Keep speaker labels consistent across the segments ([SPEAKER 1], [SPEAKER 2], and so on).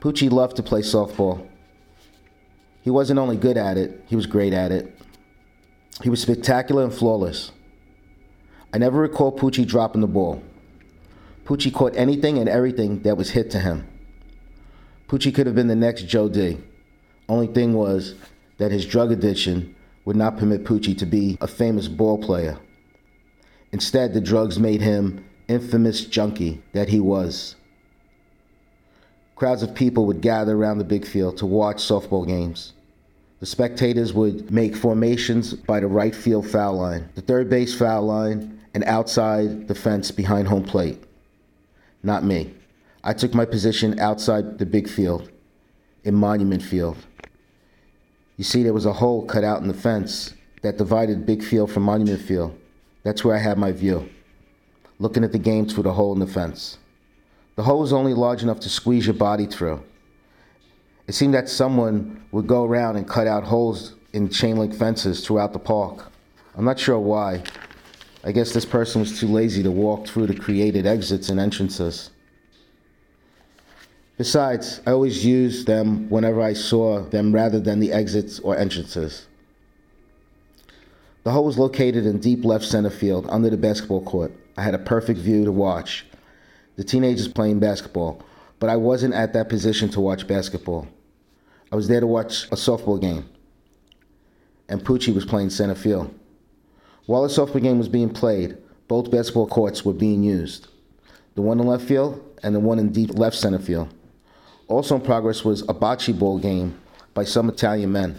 [SPEAKER 1] Poochie loved to play softball. He wasn't only good at it, he was great at it. He was spectacular and flawless. I never recall Poochie dropping the ball. Poochie caught anything and everything that was hit to him. Poochie could have been the next Joe D. Only thing was that his drug addiction would not permit Poochie to be a famous ball player. Instead, the drugs made him infamous junkie that he was. Crowds of people would gather around the big field to watch softball games. The spectators would make formations by the right field foul line, the third base foul line, and outside the fence behind home plate. Not me. I took my position outside the big field, in Monument Field. You see, there was a hole cut out in the fence that divided big field from Monument Field. That's where I had my view, looking at the game through the hole in the fence. The hole was only large enough to squeeze your body through. It seemed that someone would go around and cut out holes in chain link fences throughout the park. I'm not sure why. I guess this person was too lazy to walk through the created exits and entrances. Besides, I always used them whenever I saw them rather than the exits or entrances. The hole was located in deep left center field under the basketball court. I had a perfect view to watch the teenagers playing basketball, but I wasn't at that position to watch basketball. I was there to watch a softball game, and Poochie was playing center field. While the softball game was being played, both basketball courts were being used the one in left field and the one in deep left center field. Also in progress was a bocce ball game by some Italian men.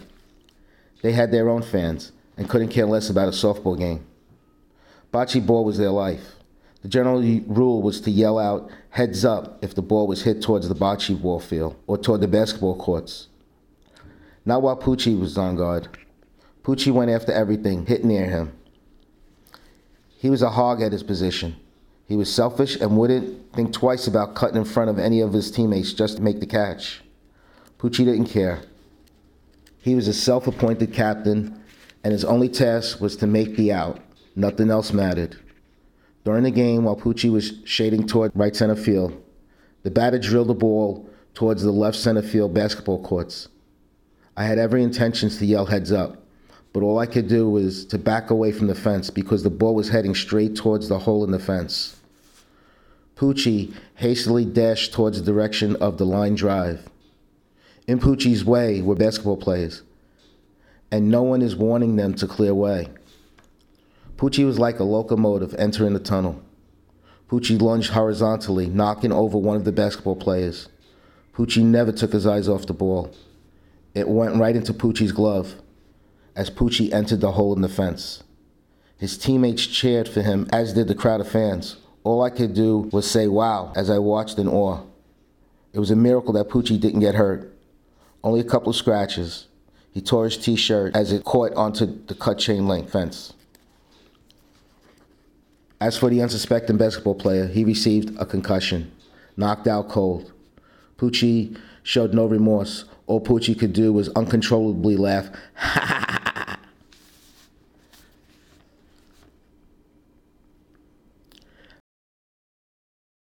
[SPEAKER 1] They had their own fans and couldn't care less about a softball game. Bocce ball was their life. The general rule was to yell out heads up if the ball was hit towards the bocce ball field or toward the basketball courts. Not while Poochie was on guard. Poochie went after everything hit near him. He was a hog at his position. He was selfish and wouldn't think twice about cutting in front of any of his teammates just to make the catch. Poochie didn't care. He was a self appointed captain, and his only task was to make the out. Nothing else mattered. During the game, while Poochie was shading toward right center field, the batter drilled the ball towards the left center field basketball courts. I had every intentions to yell heads up, but all I could do was to back away from the fence because the ball was heading straight towards the hole in the fence. Poochie hastily dashed towards the direction of the line drive. In Poochie's way were basketball players, and no one is warning them to clear way. Poochie was like a locomotive entering the tunnel. Poochie lunged horizontally, knocking over one of the basketball players. Poochie never took his eyes off the ball. It went right into Poochie's glove as Poochie entered the hole in the fence. His teammates cheered for him, as did the crowd of fans. All I could do was say wow as I watched in awe. It was a miracle that Poochie didn't get hurt. Only a couple of scratches. He tore his t shirt as it caught onto the cut chain link fence. As for the unsuspecting basketball player, he received a concussion, knocked out cold. Poochie showed no remorse. All Poochie could do was uncontrollably laugh,